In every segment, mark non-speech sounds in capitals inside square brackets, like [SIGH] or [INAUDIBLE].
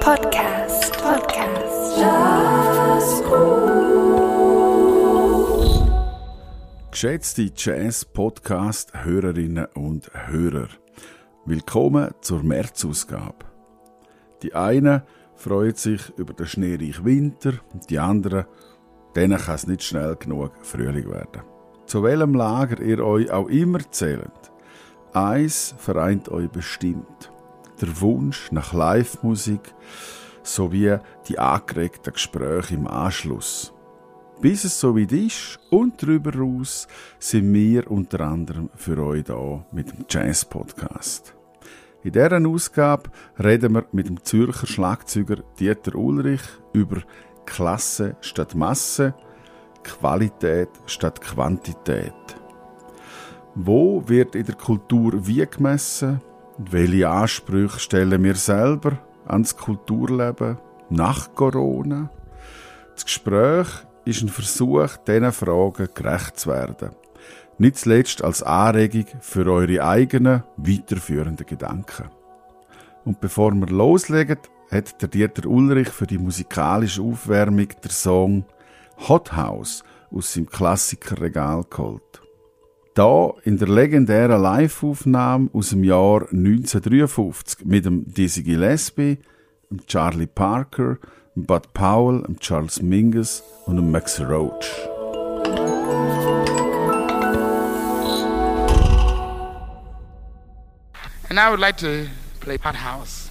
Podcast. Podcast. Jazzgroove. Geschätzte Jazz-Podcast-Hörerinnen und Hörer, willkommen zur März-Ausgabe. Die einen freuen sich über den schneereichen Winter, die anderen, denen kann es nicht schnell genug Frühling werden. Zu welchem Lager ihr euch auch immer zählt, eins vereint euch bestimmt. Der Wunsch nach Live-Musik sowie die angeregten Gespräche im Anschluss. Bis es so weit ist und darüber hinaus sind wir unter anderem für euch da mit dem Jazz-Podcast. In dieser Ausgabe reden wir mit dem Zürcher Schlagzeuger Dieter Ulrich über Klasse statt Masse, Qualität statt Quantität. Wo wird in der Kultur wie gemessen? Und welche Ansprüche stellen wir selber ans Kulturleben nach Corona? Das Gespräch ist ein Versuch, diesen Fragen gerecht zu werden. Nicht zuletzt als Anregung für eure eigenen, weiterführenden Gedanken. Und bevor wir loslegen, hat der Dieter Ulrich für die musikalische Aufwärmung der Song Hot House aus seinem Klassikerregal geholt. Da in der legendären Live-Aufnahme aus dem Jahr 1953 mit dem Dizzy Gillespie, dem Charlie Parker, dem Bud Powell, dem Charles Mingus und dem Max Roach. And I would like to play Hot House.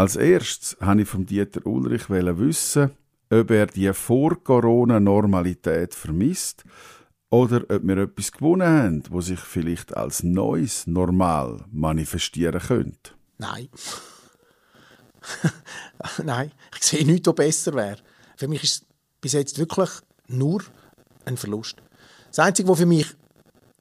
Als erstes wollte ich vom Dieter Ulrich wissen, ob er die Vor-Corona-Normalität vermisst oder ob wir etwas gewonnen haben, wo sich vielleicht als neues Normal manifestieren könnte. Nein. [LAUGHS] Nein, ich sehe nichts, was besser wäre. Für mich ist es bis jetzt wirklich nur ein Verlust. Das Einzige, was für mich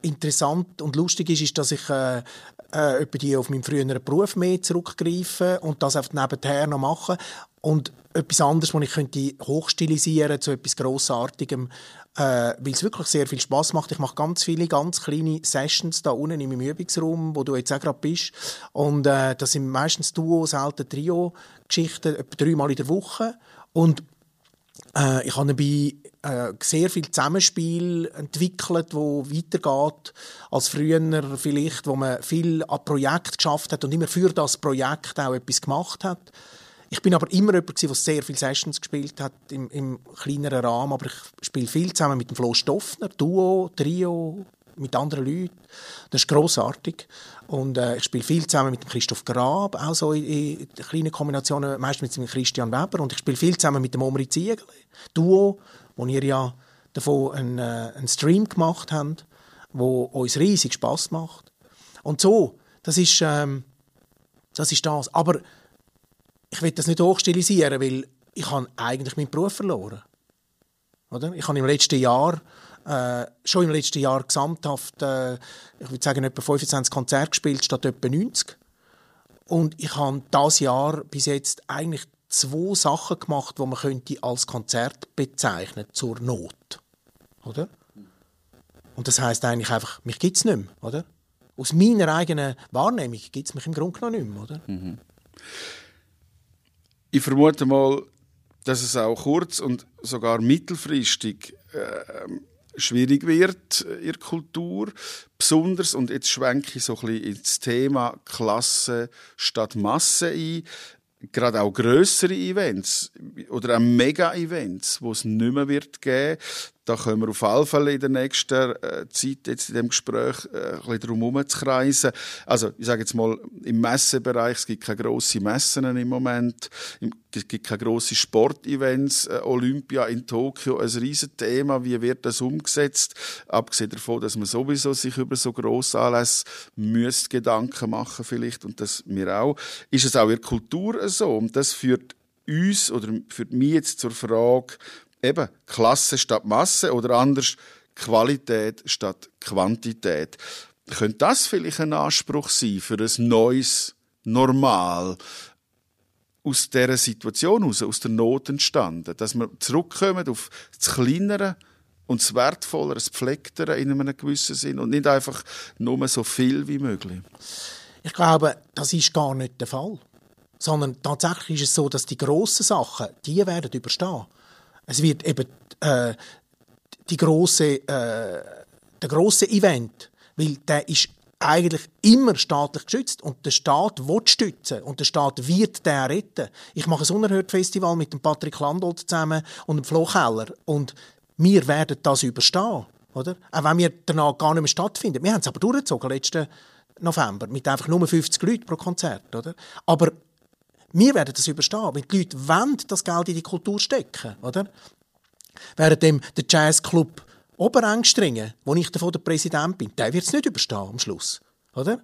interessant und lustig ist, ist, dass ich äh, äh, die auf meinen früheren Beruf mehr zurückgreife und das einfach nebenher noch mache. Und etwas anderes, was ich könnte hochstilisieren zu etwas Grossartigem, äh, weil es wirklich sehr viel Spaß macht. Ich mache ganz viele ganz kleine Sessions da unten in meinem Übungsraum, wo du jetzt auch gerade bist. Und äh, das sind meistens Duo, selten Trio-Geschichten, etwa dreimal in der Woche. Und äh, ich habe dabei äh, sehr viel Zusammenspiel entwickelt, wo weitergeht als früher vielleicht, wo man viel an Projekt geschafft hat und immer für das Projekt auch etwas gemacht hat. Ich bin aber immer jemand, der sehr viele Sessions gespielt hat im, im kleineren Rahmen, aber ich spiele viel zusammen mit dem Flo Stoffner, Duo, Trio, mit anderen Leuten. Das ist grossartig. Und äh, ich spiele viel zusammen mit dem Christoph Grab, auch so in, in kleinen Kombinationen, meist mit dem Christian Weber. Und ich spiele viel zusammen mit dem Omri Ziegel, Duo, wo ihr ja davon einen, äh, einen Stream gemacht habt, wo uns riesig Spaß macht. Und so, das ist, ähm, das ist das. Aber ich will das nicht hochstilisieren, weil ich habe eigentlich meinen Beruf verloren. Oder? Ich habe im letzten Jahr äh, schon im letzten Jahr gesamthaft, äh, ich würde sagen, etwa 25 Konzerte gespielt statt etwa 90. Und ich habe dieses Jahr bis jetzt eigentlich zwei Sachen gemacht, die man könnte als Konzert bezeichnen zur Not, oder? Und das heißt eigentlich einfach, mich gibt es nicht mehr, oder? Aus meiner eigenen Wahrnehmung gibt es mich im Grunde genommen nicht mehr, oder? Mhm. Ich vermute mal, dass es auch kurz- und sogar mittelfristig äh, schwierig wird in der Kultur. Besonders, und jetzt schwenke ich so ein bisschen ins Thema Klasse statt Masse ein, gerade auch größere Events oder auch Mega-Events, wo es nicht mehr wird geben. Da können wir auf alle Fälle in der nächsten äh, Zeit jetzt in dem Gespräch äh, ein bisschen drum herum zu kreisen. Also, ich sage jetzt mal, im Messebereich, es gibt keine grossen Messen im Moment, es gibt keine grossen Sportevents, äh, Olympia in Tokio, ein riesen Thema, wie wird das umgesetzt? Abgesehen davon, dass man sowieso sich über so grosse Anlässe müsste Gedanken machen vielleicht, und das mir auch, ist es auch in der Kultur so, und das führt uns oder führt mich jetzt zur Frage, eben Klasse statt Masse oder anders Qualität statt Quantität. Könnte das vielleicht ein Anspruch sein für ein neues Normal? Aus dieser Situation heraus, aus der Not entstanden, dass wir zurückkommen auf das Kleinere und das Wertvollere, das Pflegtere in einem gewissen Sinn und nicht einfach nur so viel wie möglich. Ich glaube, das ist gar nicht der Fall. Sondern tatsächlich ist es so, dass die grossen Sachen, die werden überstehen. Es wird eben äh, die grosse, äh, der große Event, weil der ist eigentlich immer staatlich geschützt und der Staat will stützen und der Staat wird den retten. Ich mache ein Unerhört-Festival mit dem Patrick Landolt zusammen und dem Flo Keller und wir werden das überstehen, oder? Auch wenn wir danach gar nicht mehr stattfinden. Wir haben es aber durchgezogen letzten November mit einfach nur 50 Leuten pro Konzert, oder? Aber wir werden das überstehen, weil die Leute wollen das Geld in die Kultur stecken, oder? Während dem der Jazzclub Oberengstringen, wo ich davon der Präsident bin, der wird es nicht überstehen am Schluss, oder?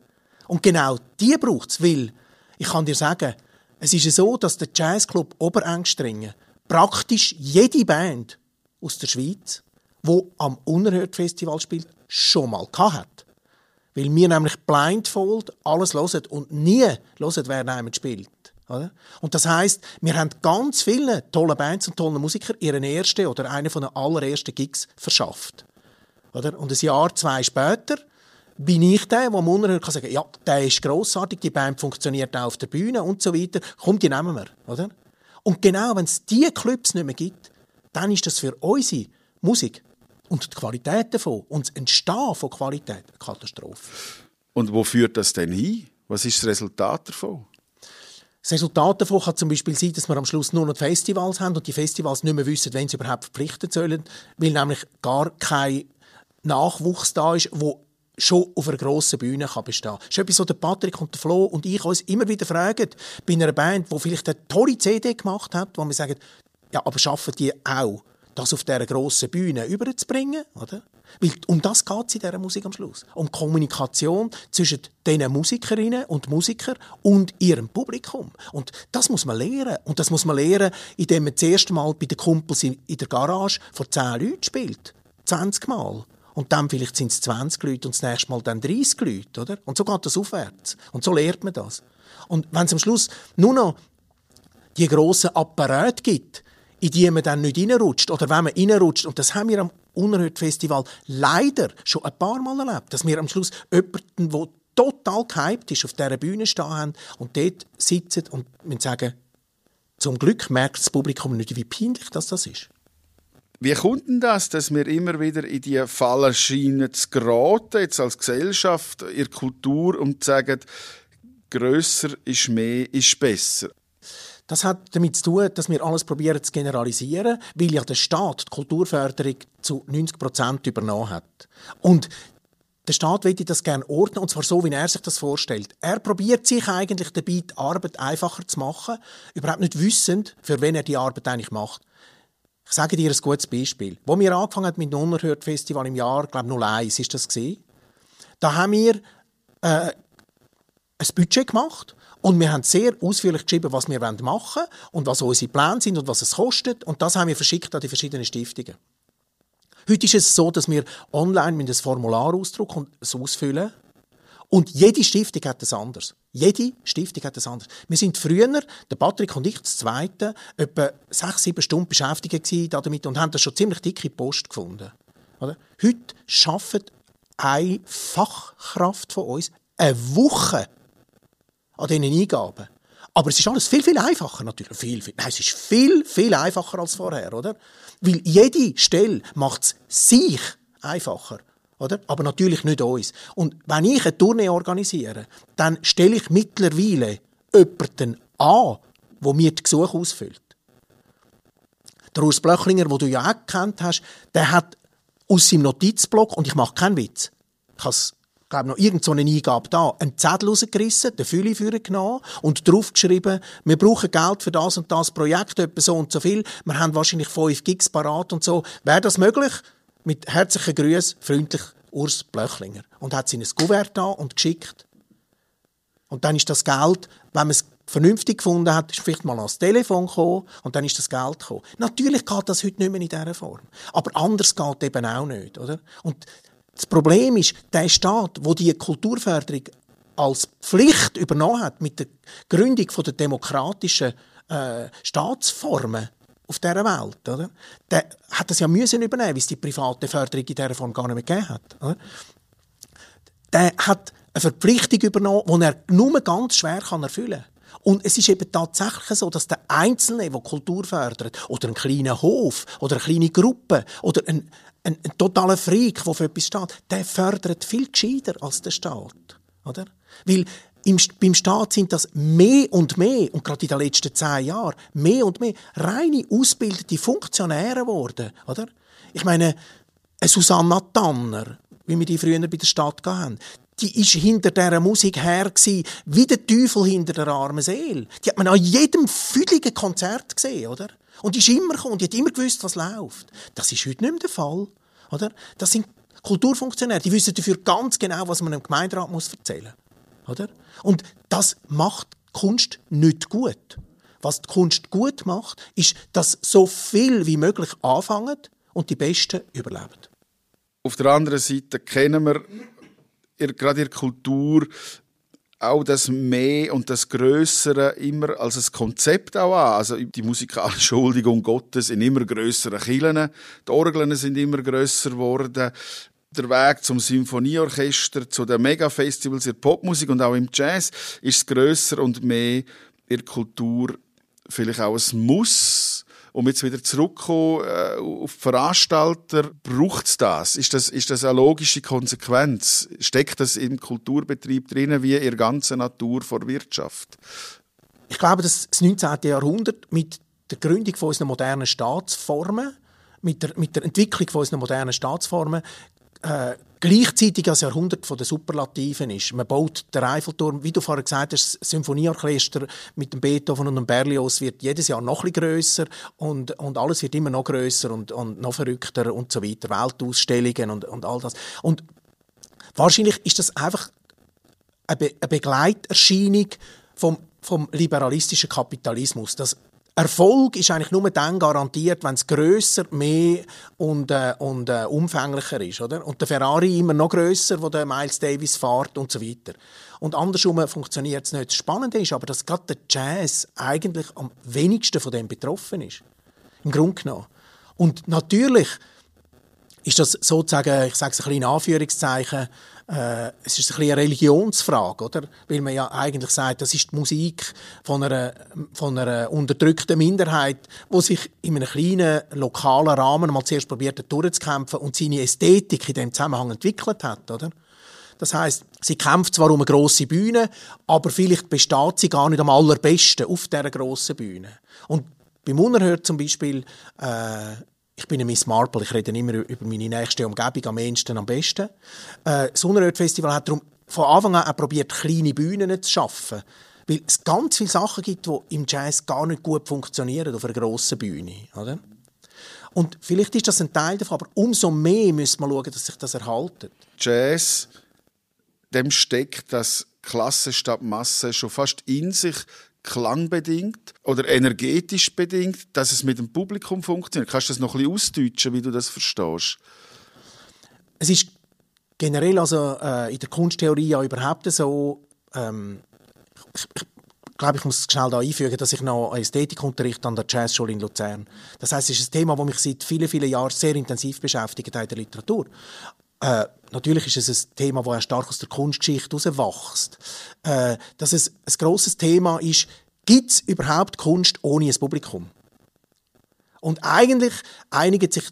Und genau die braucht es, weil, ich kann dir sagen, es ist so, dass der Jazzclub Oberengstringen praktisch jede Band aus der Schweiz, wo am Unerhört Festival spielt, schon mal hat. Weil wir nämlich blindfold alles hören und nie hören, wer jemand spielt. Oder? Und das heißt, wir haben ganz vielen tollen Bands und tollen Musikern ihren ersten oder einen von den allerersten Gigs verschafft. Oder? Und ein Jahr, zwei später bin ich der, der Unerhört kann sagen, ja, der ist grossartig, die Band funktioniert auch auf der Bühne und so weiter. Komm, die nehmen wir. Oder? Und genau, wenn es diese Clubs nicht mehr gibt, dann ist das für unsere Musik und die Qualität davon und das Entstehen von Qualität eine Katastrophe. Und wo führt das denn hin? Was ist das Resultat davon? Das Resultat davon kann zum Beispiel sein, dass wir am Schluss nur noch Festivals haben und die Festivals nicht mehr wissen, wenn sie überhaupt verpflichtet sollen, weil nämlich gar kein Nachwuchs da ist, wo schon auf einer grossen Bühne kann bestehen kann. Das ist etwas, was Patrick und Flo und ich uns immer wieder fragen, bei einer Band, die vielleicht eine tolle CD gemacht hat, wo wir sagen, ja, aber schaffen die auch, das auf dieser grossen Bühne überzubringen, oder? Weil um das geht es in dieser Musik am Schluss. Um Kommunikation zwischen den Musikerinnen und Musikern und ihrem Publikum. Und das muss man lernen. Und das muss man lernen, indem man das erste Mal bei den Kumpels in der Garage vor 10 Leuten spielt. 20 Mal. Und dann vielleicht sind es 20 Leute und das nächste Mal dann 30 Leute, oder? Und so geht das aufwärts. Und so lernt man das. Und wenn es am Schluss nur noch die grossen Apparate gibt, in die man dann nicht reinrutscht. Oder wenn man reinrutscht, und das haben wir am Unerhört Festival leider schon ein paar Mal erlebt, dass wir am Schluss jemanden, der total gehypt ist, auf dieser Bühne stehen haben und dort sitzen und sagen, zum Glück merkt das Publikum nicht, wie peinlich das, das ist. Wie kommt denn das, dass wir immer wieder in die Falle scheinen zu geraten, jetzt als Gesellschaft, in Kultur, und zu sagen, grösser ist mehr, ist besser? Das hat damit zu tun, dass wir alles probieren zu generalisieren, weil ja der Staat die Kulturförderung zu 90 Prozent übernommen hat. Und der Staat will das gerne ordnen, und zwar so, wie er sich das vorstellt. Er probiert sich eigentlich dabei, die Arbeit einfacher zu machen, überhaupt nicht wissend, für wen er die Arbeit eigentlich macht. Ich sage dir ein gutes Beispiel. Wo wir angefangen haben mit dem Unerhört Festival im Jahr, glaube ich, 01 ist das gesehen. Da haben wir äh, ein Budget gemacht und wir haben sehr ausführlich geschrieben, was wir machen wollen und was unsere Pläne sind und was es kostet. Und das haben wir verschickt an die verschiedenen Stiftungen. Heute ist es so, dass wir online mit ein Formular ausdrucken und es ausfüllen. Und jede Stiftung hat es anders. Jede Stiftung hat es anders. Wir sind früher, der Patrick und ich, das Zweite, etwa sechs, sieben Stunden beschäftigt damit und haben da schon ziemlich dicke Post gefunden. Oder? Heute arbeitet eine Fachkraft von uns eine Woche an diesen Eingaben. Aber es ist alles viel, viel einfacher natürlich. Viel, viel. Nein, es ist viel, viel einfacher als vorher, oder? Weil jede Stelle macht es sich einfacher. Oder? Aber natürlich nicht uns. Und wenn ich eine Tournee organisiere, dann stelle ich mittlerweile jemanden an, der mir die Gesuche ausfüllt. Der Urs Blöchlinger, den du ja auch gekannt hast, der hat aus seinem Notizblock, und ich mache keinen Witz, ich habe glaube noch irgend so Eingabe da, einen Zettel rausgerissen, den Fülle genommen und draufgeschrieben, wir brauchen Geld für das und das Projekt, etwa so und so viel, wir haben wahrscheinlich 5 Gigs parat und so. Wäre das möglich? Mit herzlichen Grüßen, freundlich Urs Blöchlinger. Und hat sie in ein Kuvert da und geschickt. Und dann ist das Geld, wenn man es vernünftig gefunden hat, ist vielleicht mal ans Telefon gekommen und dann ist das Geld gekommen. Natürlich geht das heute nicht mehr in dieser Form. Aber anders geht eben auch nicht, oder? Und das Problem ist, der Staat, wo die Kulturförderung als Pflicht übernommen hat mit der Gründung der demokratischen äh, Staatsformen auf dieser Welt, oder? der hat das ja müssen übernehmen, weil es die private Förderung in dieser Form gar nicht mehr gegeben hat. Oder? Der hat eine Verpflichtung übernommen, die er nur ganz schwer erfüllen kann. Und es ist eben tatsächlich so, dass der Einzelne, der Kultur fördert, oder ein kleiner Hof, oder eine kleine Gruppe, oder ein, ein, ein totaler Freak, der für etwas steht, der fördert viel gescheiter als der Staat. Oder? Weil im, beim Staat sind das mehr und mehr, und gerade in den letzten zehn Jahren, mehr und mehr reine ausgebildete Funktionäre geworden. Oder? Ich meine, eine Susanna Tanner, wie wir die früher bei der Stadt hatten, die ist hinter dieser Musik her wie der Teufel hinter der armen Seele. Die hat man an jedem füdligen Konzert gesehen, oder? Und die ist immer gekommen, die hat immer gewusst, was läuft. Das ist heute nicht mehr der Fall. Oder? Das sind Kulturfunktionäre, die wissen dafür ganz genau, was man im Gemeinderat muss erzählen muss. Oder? Und das macht Kunst nicht gut. Was die Kunst gut macht, ist, dass so viel wie möglich anfangen und die Besten überleben. Auf der anderen Seite kennen wir gerade der Kultur auch das Mehr und das Größere immer als ein Konzept auch an. Also die musikalische [LAUGHS] Schuldigung Gottes in immer größeren Kirchen. Die Orgeln sind immer grösser geworden. Der Weg zum Symphonieorchester, zu den Megafestivals in Popmusik und auch im Jazz ist grösser und mehr in der Kultur vielleicht auch ein Muss um jetzt wieder zurückzukommen äh, auf die Veranstalter, braucht es das? Ist, das? ist das eine logische Konsequenz? Steckt das im Kulturbetrieb drin, wie in der ganzen Natur vor Wirtschaft? Ich glaube, dass das 19. Jahrhundert mit der Gründung von unseren modernen Staatsformen, mit der, mit der Entwicklung von unseren modernen Staatsformen, äh, gleichzeitig als Jahrhundert von der Superlativen ist. Man baut den Eiffelturm, wie du vorher gesagt hast, das Symphonieorchester mit dem Beethoven und dem Berlioz wird jedes Jahr noch ein grösser und, und alles wird immer noch grösser und, und noch verrückter und so weiter. Weltausstellungen und, und all das. Und wahrscheinlich ist das einfach eine, Be eine Begleiterscheinung vom, vom liberalistischen Kapitalismus. Das Erfolg ist eigentlich nur dann garantiert, wenn es grösser, mehr und, äh, und äh, umfänglicher ist. Oder? Und der Ferrari immer noch grösser, wo der Miles Davis fährt und so weiter. Und andersrum funktioniert es nicht. Das Spannende ist aber, dass gerade der Jazz eigentlich am wenigsten von dem betroffen ist. Im Grunde genommen. Und natürlich ist das sozusagen, ich sage es ein bisschen in Anführungszeichen, äh, es ist ein bisschen eine Religionsfrage, oder? Weil man ja eigentlich sagt, das ist die Musik von einer, von einer unterdrückten Minderheit, wo sich in einem kleinen lokalen Rahmen mal zuerst probiert durchzukämpfen und seine Ästhetik in dem Zusammenhang entwickelt hat, oder? Das heißt, sie kämpft zwar um eine grosse Bühne, aber vielleicht besteht sie gar nicht am allerbesten auf dieser grossen Bühne. Und beim Unerhört zum Beispiel äh, ich bin ein Miss Marple, ich rede immer über meine nächste Umgebung am ehesten, am besten. Äh, das Unerhört-Festival hat darum von Anfang an auch probiert, kleine Bühnen zu schaffen. Weil es ganz viele Sachen gibt, die im Jazz gar nicht gut funktionieren auf einer grossen Bühne. Oder? Und vielleicht ist das ein Teil davon, aber umso mehr müssen wir schauen, dass sich das erhaltet. Jazz, dem steckt das Klasse statt Masse schon fast in sich klangbedingt oder energetisch bedingt, dass es mit dem Publikum funktioniert? Kannst du das noch ein bisschen ausdeutschen, wie du das verstehst? Es ist generell also äh, in der Kunsttheorie ja überhaupt so, ähm, ich, ich glaube, ich muss schnell da einfügen, dass ich noch Ästhetikunterricht an der Jazzschule in Luzern. Das heißt, es ist ein Thema, das mich seit vielen, vielen Jahren sehr intensiv beschäftigt in der Literatur. Äh, natürlich ist es ein Thema, das stark aus der Kunstgeschichte herauswächst. Äh, dass es ein grosses Thema ist, gibt es überhaupt Kunst ohne ein Publikum? Und eigentlich einigen sich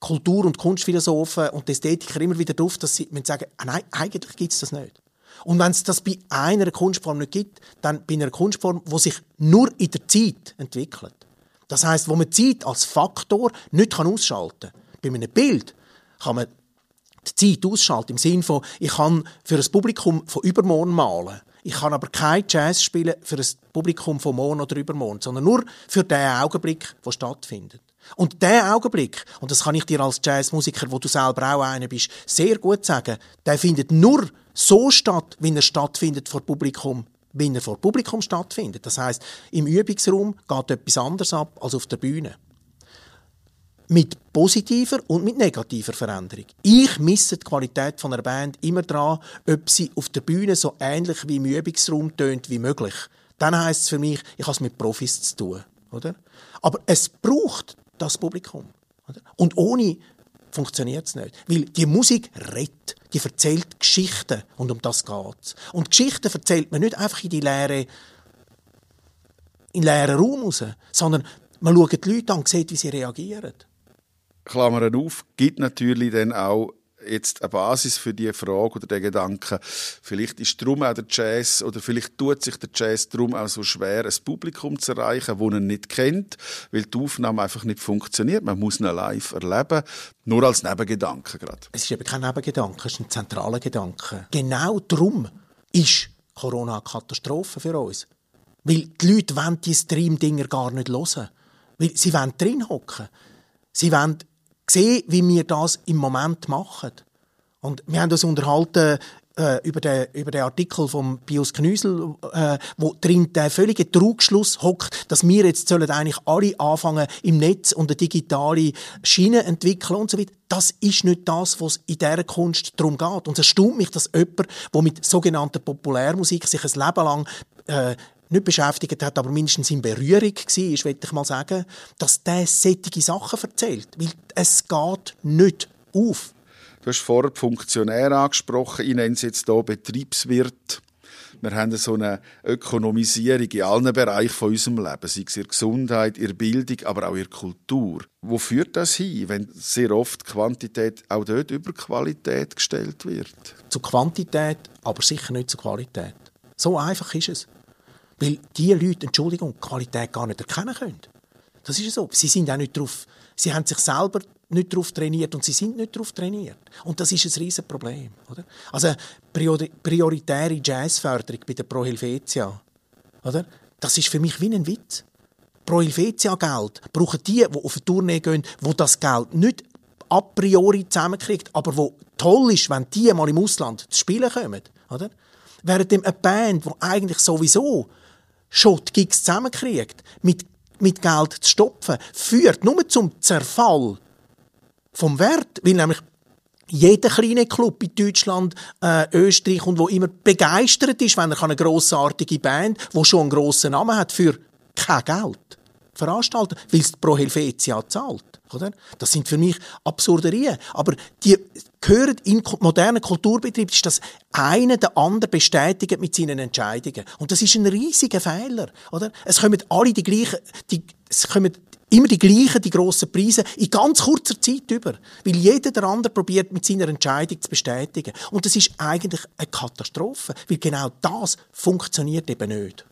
Kultur- und Kunstphilosophen und Ästhetiker immer wieder darauf, dass sie sagen, ah, nein, eigentlich gibt es das nicht. Und wenn es das bei einer Kunstform nicht gibt, dann bei einer Kunstform, die sich nur in der Zeit entwickelt. Das heißt, wo man Zeit als Faktor nicht ausschalten kann. Bei einem Bild kann man die Zeit ausschalten. Im Sinne von, ich kann für ein Publikum von übermorgen malen. Ich kann aber kein Jazz spielen für ein Publikum von morgen oder übermorgen, sondern nur für den Augenblick, der stattfindet. Und der Augenblick, und das kann ich dir als Jazzmusiker, wo du selber auch einer bist, sehr gut sagen, der findet nur so statt, wie er stattfindet vor Publikum, wenn er vor Publikum stattfindet. Das heißt, im Übungsraum geht etwas anderes ab als auf der Bühne mit positiver und mit negativer Veränderung. Ich misse die Qualität von einer Band immer daran, ob sie auf der Bühne so ähnlich wie im Übungsraum tönt wie möglich. Dann heißt es für mich, ich habe es mit Profis zu tun. Oder? Aber es braucht das Publikum. Oder? Und ohne funktioniert es nicht. Weil die Musik redet, die erzählt Geschichten und um das geht es. Und Geschichten erzählt man nicht einfach in die leere, in leeren Raum raus, sondern man schaut die Leute an und sieht, wie sie reagieren. Klammern auf, gibt natürlich dann auch jetzt eine Basis für die Frage oder den Gedanken. Vielleicht ist darum auch der Jazz oder vielleicht tut sich der Jazz darum auch so schwer, ein Publikum zu erreichen, das ihn nicht kennt, weil die Aufnahme einfach nicht funktioniert. Man muss ihn live erleben, nur als Nebengedanke gerade. Es ist eben kein Nebengedanke, es ist ein zentraler Gedanke. Genau darum ist Corona eine Katastrophe für uns. Weil die Leute wollen die Stream-Dinger gar nicht hören. Weil sie wollen drin hocken. Sie wollen sehen, wie wir das im Moment machen. Und wir haben uns unterhalten äh, über, den, über den Artikel von Pius Knüsel, äh, wo drin der völlige Trugschluss hockt, dass wir jetzt sollen eigentlich alle anfangen im Netz und eine digitale Schiene entwickeln und so weiter. Das ist nicht das, was in dieser Kunst darum geht. Und es erstaunt mich, dass jemand, der mit sogenannter Populärmusik sich ein Leben lang äh, nicht beschäftigt hat, aber mindestens in Berührung war, will ich mal sagen, dass der solche Sachen erzählt. Weil es geht nicht auf. Du hast vorher die Funktionäre angesprochen, ich nenne es jetzt hier Betriebswirt. Wir haben so eine Ökonomisierung in allen Bereichen von unserem Leben, sei es in der Gesundheit, in der Bildung, aber auch in der Kultur. Wo führt das hin, wenn sehr oft Quantität auch dort über Qualität gestellt wird? Zu Quantität, aber sicher nicht zu Qualität. So einfach ist es. Weil diese Leute, Entschuldigung, die Qualität gar nicht erkennen können. Das ist so. Sie sind auch nicht drauf, sie haben sich selber nicht darauf trainiert und sie sind nicht darauf trainiert. Und das ist ein riesen Problem. Oder? Also priori prioritäre Jazzförderung bei der Pro Helvetia, oder? das ist für mich wie ein Witz. Pro Helvetia Geld brauchen die, die auf eine Tournee gehen, wo das Geld nicht a priori zusammenkriegt, aber wo toll ist, wenn die mal im Ausland zu spielen kommen. Oder? Während eine Band, die eigentlich sowieso schon die Gigs zusammenkriegt, mit, mit Geld zu stopfen, führt nur zum Zerfall vom Wert, weil nämlich jeder kleine Club in Deutschland, äh, Österreich und wo immer begeistert ist, wenn er eine grossartige Band, wo schon einen grossen Namen hat, für kein Geld veranstalten, weil es pro Helvetia zahlt. Oder? Das sind für mich Absurderien. Aber die gehören in modernen Kulturbetrieb, ist das eine der anderen bestätigt mit seinen Entscheidungen. Und das ist ein riesiger Fehler. Oder? Es kommen alle die gleichen, die, es kommen immer die gleichen, die grossen Preise in ganz kurzer Zeit über. Weil jeder der andere probiert, mit seiner Entscheidung zu bestätigen. Und das ist eigentlich eine Katastrophe. Weil genau das funktioniert eben nicht.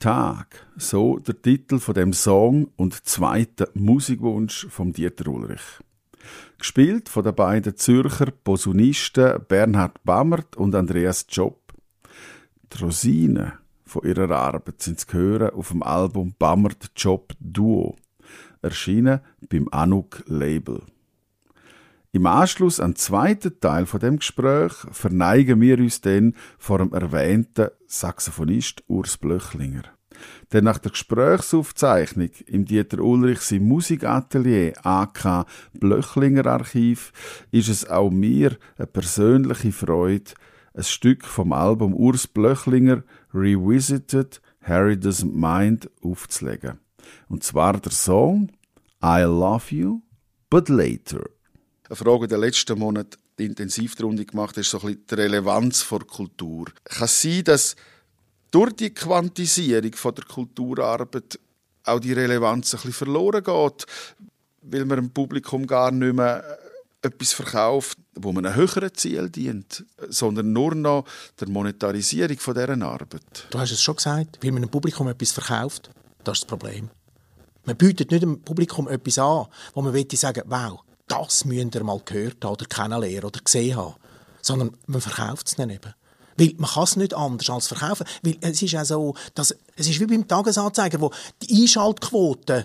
Tag, so der Titel von dem Song und zweiter Musikwunsch vom Dieter Ulrich. Gespielt von den beiden Zürcher Posaunisten Bernhard Bammert und Andreas Job. Die Rosinen von ihrer Arbeit sind zu hören auf dem Album Bammert Job Duo, erschienen beim Anuk Label. Im Anschluss an den zweiten Teil von dem Gespräch verneigen wir uns dann vor dem erwähnten Saxophonist Urs Blöchlinger. Denn nach der Gesprächsaufzeichnung im Dieter Ulrich sein Musikatelier AK Blöchlinger Archiv ist es auch mir eine persönliche Freude, ein Stück vom Album Urs Blöchlinger Revisited Harry Doesn't Mind aufzulegen. Und zwar der Song I Love You, but Later eine Frage der letzten Monate intensiv die Runde gemacht ist so ein bisschen die Relevanz der Kultur. Kann es sein, dass durch die Quantisierung von der Kulturarbeit auch die Relevanz ein bisschen verloren geht, weil man dem Publikum gar nicht mehr äh, etwas verkauft, wo man einem höheren Ziel dient, sondern nur noch der Monetarisierung von deren Arbeit. Du hast es schon gesagt, weil man dem Publikum etwas verkauft, das ist das Problem. Man bietet nicht dem Publikum etwas an, wo man sagen wow, das müsst ihr mal gehört haben oder kennenlernen oder gesehen haben. Sondern man verkauft es dann eben. Weil man kann es nicht anders als verkaufen. Weil es ist auch so, dass, es ist wie beim Tagesanzeiger, wo die Einschaltquoten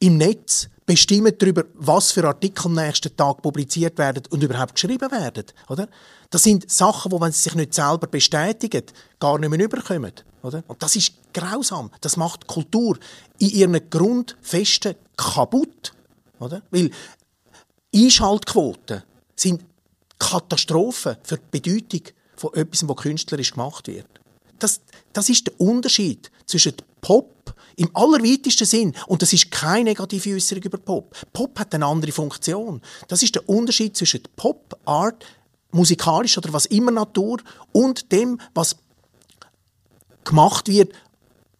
im Netz bestimmen darüber, was für Artikel am nächsten Tag publiziert werden und überhaupt geschrieben werden. Oder? Das sind Sachen, wo, wenn sie sich nicht selber bestätigen, gar nicht mehr überkommen. Oder? Und das ist grausam. Das macht Kultur in ihren Grundfesten kaputt. Oder? Weil Einschaltquoten sind Katastrophen für die Bedeutung von etwas, was künstlerisch gemacht wird. Das, das ist der Unterschied zwischen Pop im allerweitesten Sinn, und das ist keine negative Äußerung über Pop. Pop hat eine andere Funktion. Das ist der Unterschied zwischen Pop, Art, musikalisch oder was immer Natur und dem, was gemacht wird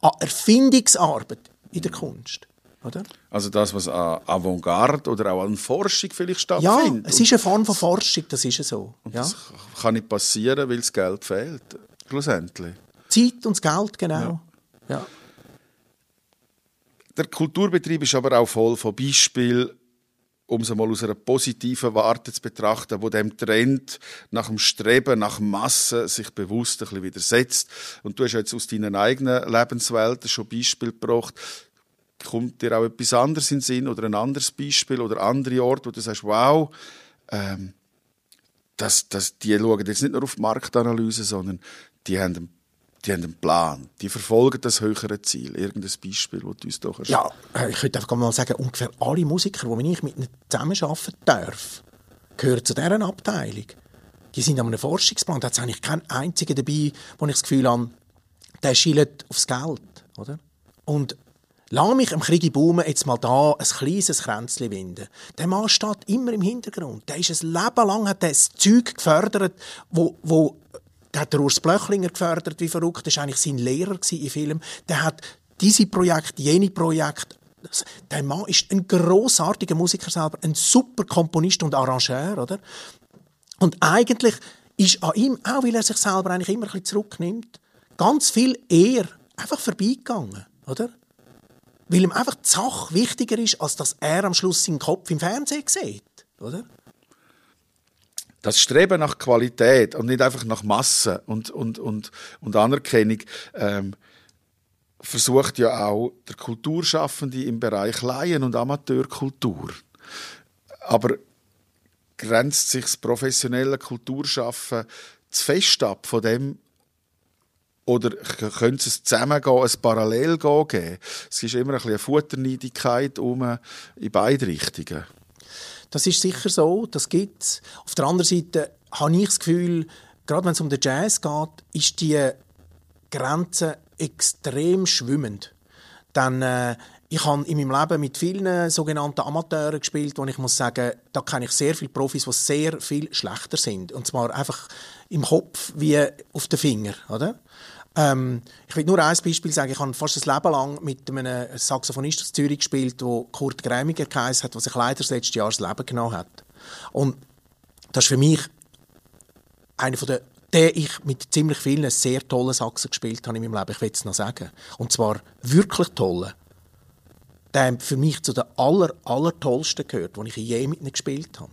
an Erfindungsarbeit in der Kunst. Oder? Also das, was an Avantgarde oder auch an Forschung vielleicht Ja, stattfindet. es ist eine Form von Forschung, das ist so. Und Ja. das kann nicht passieren, weil das Geld fehlt. Schlussendlich. Zeit und das Geld, genau. Ja. Der Kulturbetrieb ist aber auch voll von Beispielen, um es mal aus einer positiven Warte zu betrachten, wo dem Trend nach dem Streben nach Massen sich bewusst ein bisschen widersetzt. Und du hast jetzt aus deinen eigenen Lebenswelten schon Beispiele gebracht. Kommt dir auch etwas anderes in den Sinn oder ein anderes Beispiel oder andere Orte, wo du sagst, wow, ähm, das, das, die schauen jetzt nicht nur auf die Marktanalyse, sondern die haben einen, die haben einen Plan. Die verfolgen das höhere Ziel. Irgendein Beispiel, das du uns doch kannst- Ja, äh, ich könnte einfach mal sagen, ungefähr alle Musiker, die ich mit ihnen zusammenarbeiten darf, gehören zu dieser Abteilung. Die sind an einem Forschungsplan. Da es eigentlich keinen einzigen dabei, wo ich das Gefühl habe, der schielt aufs Geld. Oder? Und lass mich im Krieg Baumen jetzt mal da ein kleines Kränzchen winden. Der Mann steht immer im Hintergrund. Der ist ein Leben lang hat das Zeug gefördert, wo, wo der hat Urs Blöchlinger gefördert, wie verrückt. Das war eigentlich sein Lehrer im Film. Der hat diese Projekt, jene Projekt. Der Mann ist ein großartiger Musiker selber, ein super Komponist und Arrangeur, oder? Und eigentlich ist an ihm, auch weil er sich selber eigentlich immer ein bisschen zurücknimmt, ganz viel eher einfach vorbeigegangen, oder? Weil ihm einfach die Sache wichtiger ist, als dass er am Schluss seinen Kopf im Fernsehen sieht, oder? das Streben nach Qualität und nicht einfach nach Masse und, und, und, und Anerkennung ähm, versucht ja auch der Kulturschaffende im Bereich Laien- und Amateurkultur. Aber grenzt sich das professionelle Kulturschaffen zu fest ab von dem, oder könnte es zusammengehen, ein Parallelgehen geben? Es ist immer ein bisschen eine Futterneidigkeit um in beide Richtungen. Das ist sicher so, das gibt es. Auf der anderen Seite habe ich das Gefühl, gerade wenn es um den Jazz geht, ist die Grenze extrem schwimmend. Denn äh, ich habe in meinem Leben mit vielen sogenannten Amateuren gespielt, wo ich muss sagen, da kenne ich sehr viele Profis, die sehr viel schlechter sind. Und zwar einfach im Kopf wie auf den Finger, oder? Ähm, ich will nur ein Beispiel sagen. Ich habe fast ein Leben lang mit einem Saxophonist aus Zürich gespielt, der Kurt Grämiger geheißen hat, der sich leider das letzte Jahr das Leben genommen hat. Und das ist für mich einer von der der ich mit ziemlich vielen sehr tollen Sachsen gespielt habe in meinem Leben. Ich will es noch sagen. Und zwar wirklich tolle. Der für mich zu den aller, aller tollsten gehört, die ich je mit ihnen gespielt habe.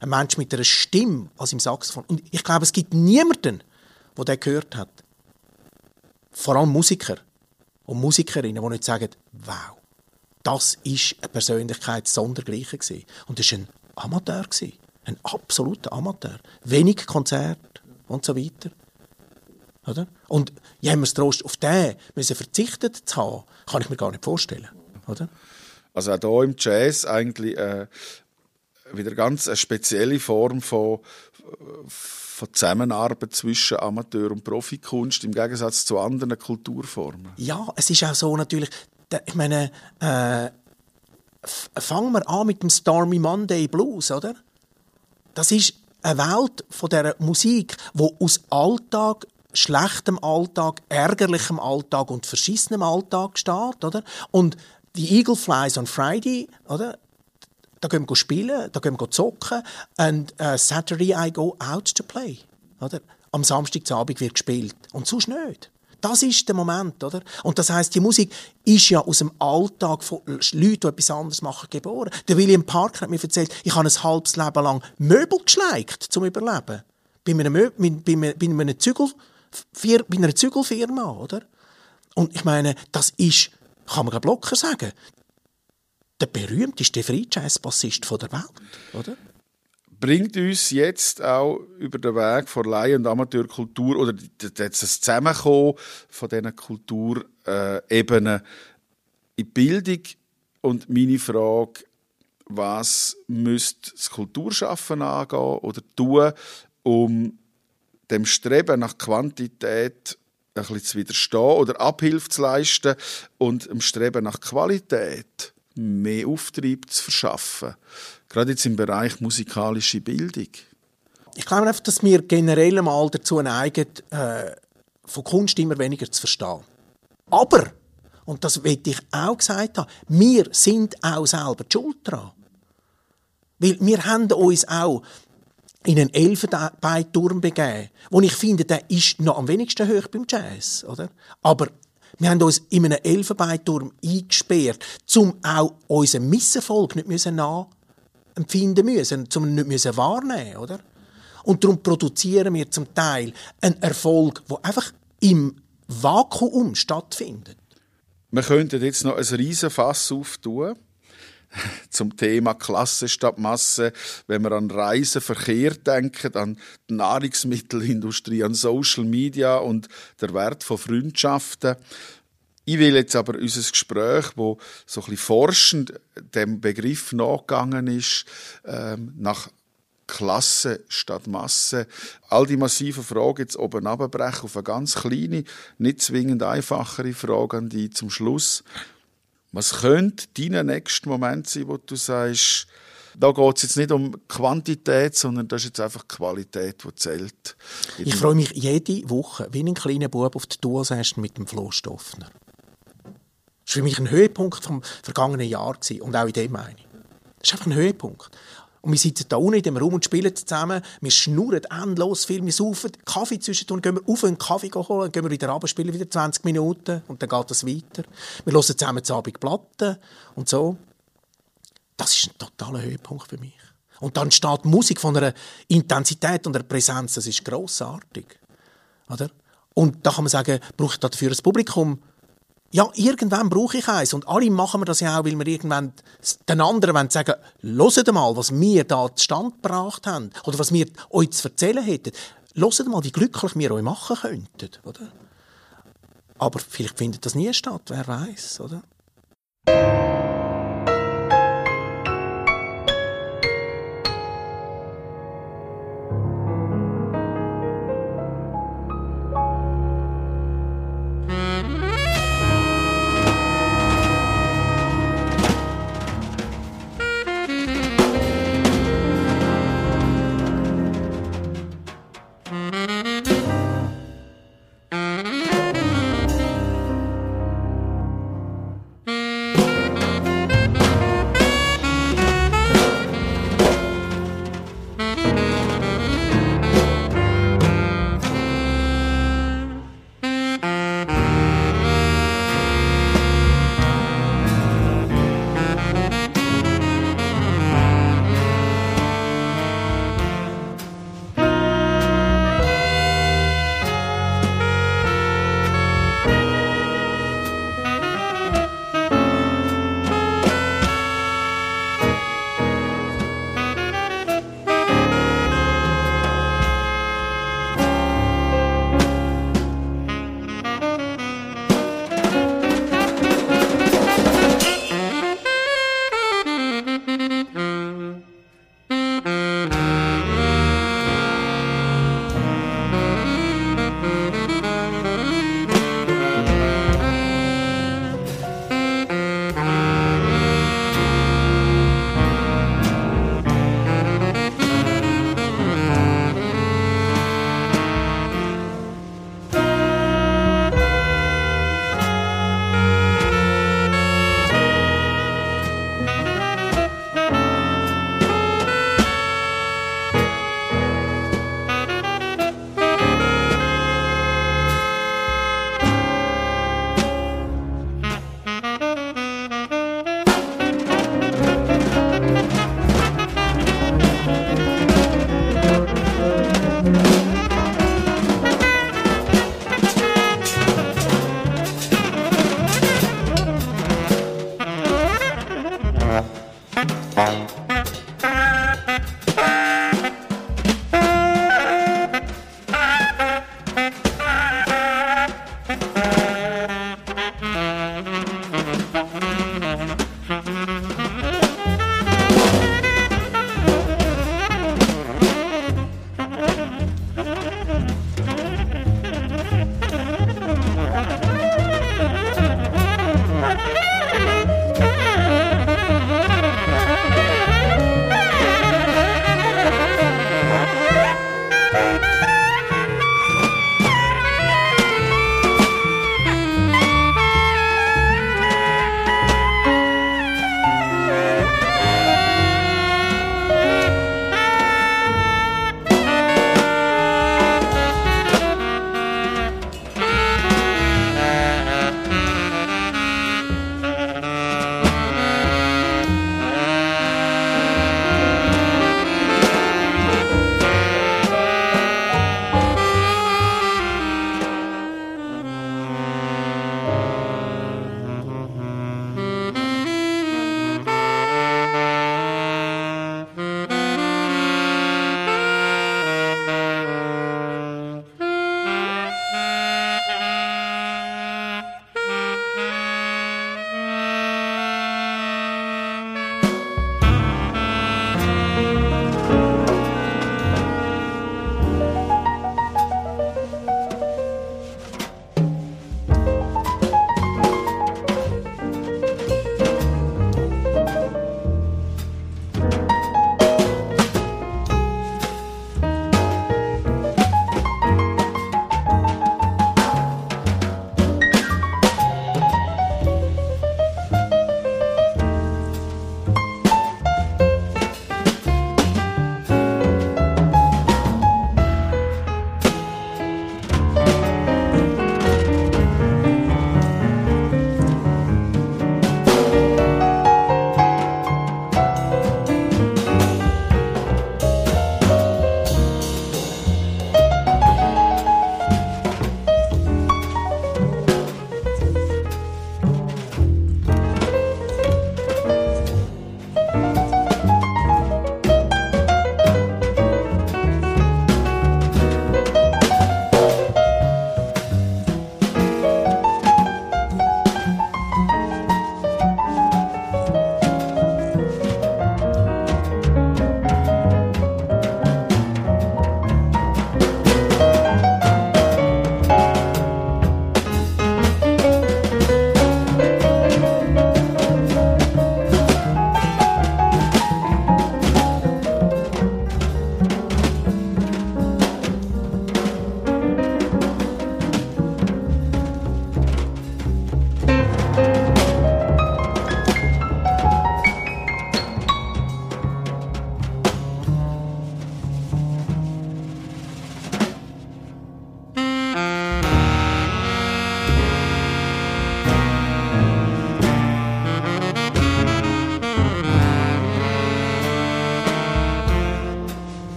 Ein Mensch mit einer Stimme als im Saxophon. Und ich glaube, es gibt niemanden, der den gehört hat. Vor allem Musiker und Musikerinnen, die nicht sagen, wow, das ist eine Persönlichkeit sondergleichen gewesen. Und das war ein Amateur. Gewesen. Ein absoluter Amateur. Wenig Konzert und so weiter. Oder? Und ja, wir es Trost auf den müssen verzichtet zu haben, kann ich mir gar nicht vorstellen. Oder? Also auch hier im Jazz eigentlich äh, wieder ganz eine spezielle Form von, von Zusammenarbeit zwischen Amateur- und Profikunst im Gegensatz zu anderen Kulturformen. Ja, es ist auch so natürlich, ich meine, äh, fangen wir an mit dem Stormy Monday Blues, oder? Das ist eine Welt von der Musik, wo aus Alltag, schlechtem Alltag, ärgerlichem Alltag und verschissenem Alltag steht, oder? Und die Eagle Flies on Friday, oder? Da gehen wir spielen, da gehen wir zocken und uh, Saturday I go out to play, oder? Am Samstagabend wird gespielt und sonst nicht. Das ist der Moment, oder? Und das heißt, die Musik ist ja aus dem Alltag von Leuten, die etwas anderes machen, geboren. Der William Parker hat mir erzählt, ich habe ein halbes Leben lang Möbel geschleicht zum Überleben. Bei einer, Mö bei, bei, bei, einer Zügel, bei einer Zügelfirma, oder? Und ich meine, das ist, kann man locker sagen, der berühmteste Free Jazz Bassist der Welt, oder? Bringt uns jetzt auch über den Weg von Laien- und Amateurkultur oder das Zusammenkommen von diesen Kulturebenen in die Bildung und meine Frage, was müsste das Kulturschaffen angehen oder tun, um dem Streben nach Quantität ein bisschen zu widerstehen oder Abhilfe zu leisten und dem Streben nach Qualität mehr Auftrieb zu verschaffen. Gerade jetzt im Bereich musikalische Bildung. Ich glaube einfach, dass wir generell mal dazu neigen, äh, von Kunst immer weniger zu verstehen. Aber, Und das will ich auch gesagt haben. Wir sind auch selber die Schuld dran. Weil wir haben uns auch in einen Elfenbeinturm begeben, wo ich finde, der ist noch am wenigsten hoch beim Jazz, oder? Aber wir haben uns in einem Elfenbeinturm eingesperrt, um auch unseren Misserfolg nicht müssen nachempfinden müssen, um nicht müssen wahrnehmen, oder? Und darum produzieren wir zum Teil einen Erfolg, der einfach im Vakuum stattfindet. Wir könnten jetzt noch ein Riesenfass auftun [LAUGHS] zum Thema Klasse statt Masse, wenn wir an Reiseverkehr denken, an die Nahrungsmittelindustrie, an Social Media und der Wert von Freundschaften. Ich will jetzt aber unser Gespräch, wo so ein forschend dem Begriff nachgegangen ist, ähm, nach Klasse statt Masse. All die massiven Fragen jetzt oben abbrechen auf eine ganz kleine, nicht zwingend einfachere Frage an die zum Schluss. Was könnte dein nächster Moment sein, wo du sagst, da geht es jetzt nicht um Quantität, sondern das ist jetzt einfach Qualität, die zählt. Ich freue mich jede Woche, wie ein kleiner Bub, auf die Duosession mit dem Flo Stoffner. Das war für mich ein Höhepunkt vom vergangenen Jahr und auch in dem meine ich. Das ist einfach ein Höhepunkt. Und wir sitzen da unten in dem Raum und spielen zusammen. Wir schnurren endlos viel. Wir saufen Kaffee zwischendurch, gehen wir auf einen Kaffee holen, dann gehen wir wieder runter, spielen wieder 20 Minuten und dann geht das weiter. Wir hören zusammen zu Abend Platten und so. Das ist ein totaler Höhepunkt für mich. Und dann steht Musik von einer Intensität und einer Präsenz, das ist grossartig. Oder? Und da kann man sagen, brauche ich dafür ein Publikum? Ja, irgendwann brauche ich eins. Und alle machen wir das ja auch, weil wir irgendwann den anderen wollen sagen, hört mal, was wir da zustande gebracht haben. Oder was wir euch zu erzählen hätten. Hört mal, wie glücklich wir euch machen könnten, oder? Aber vielleicht findet das nie statt, wer weiß, oder?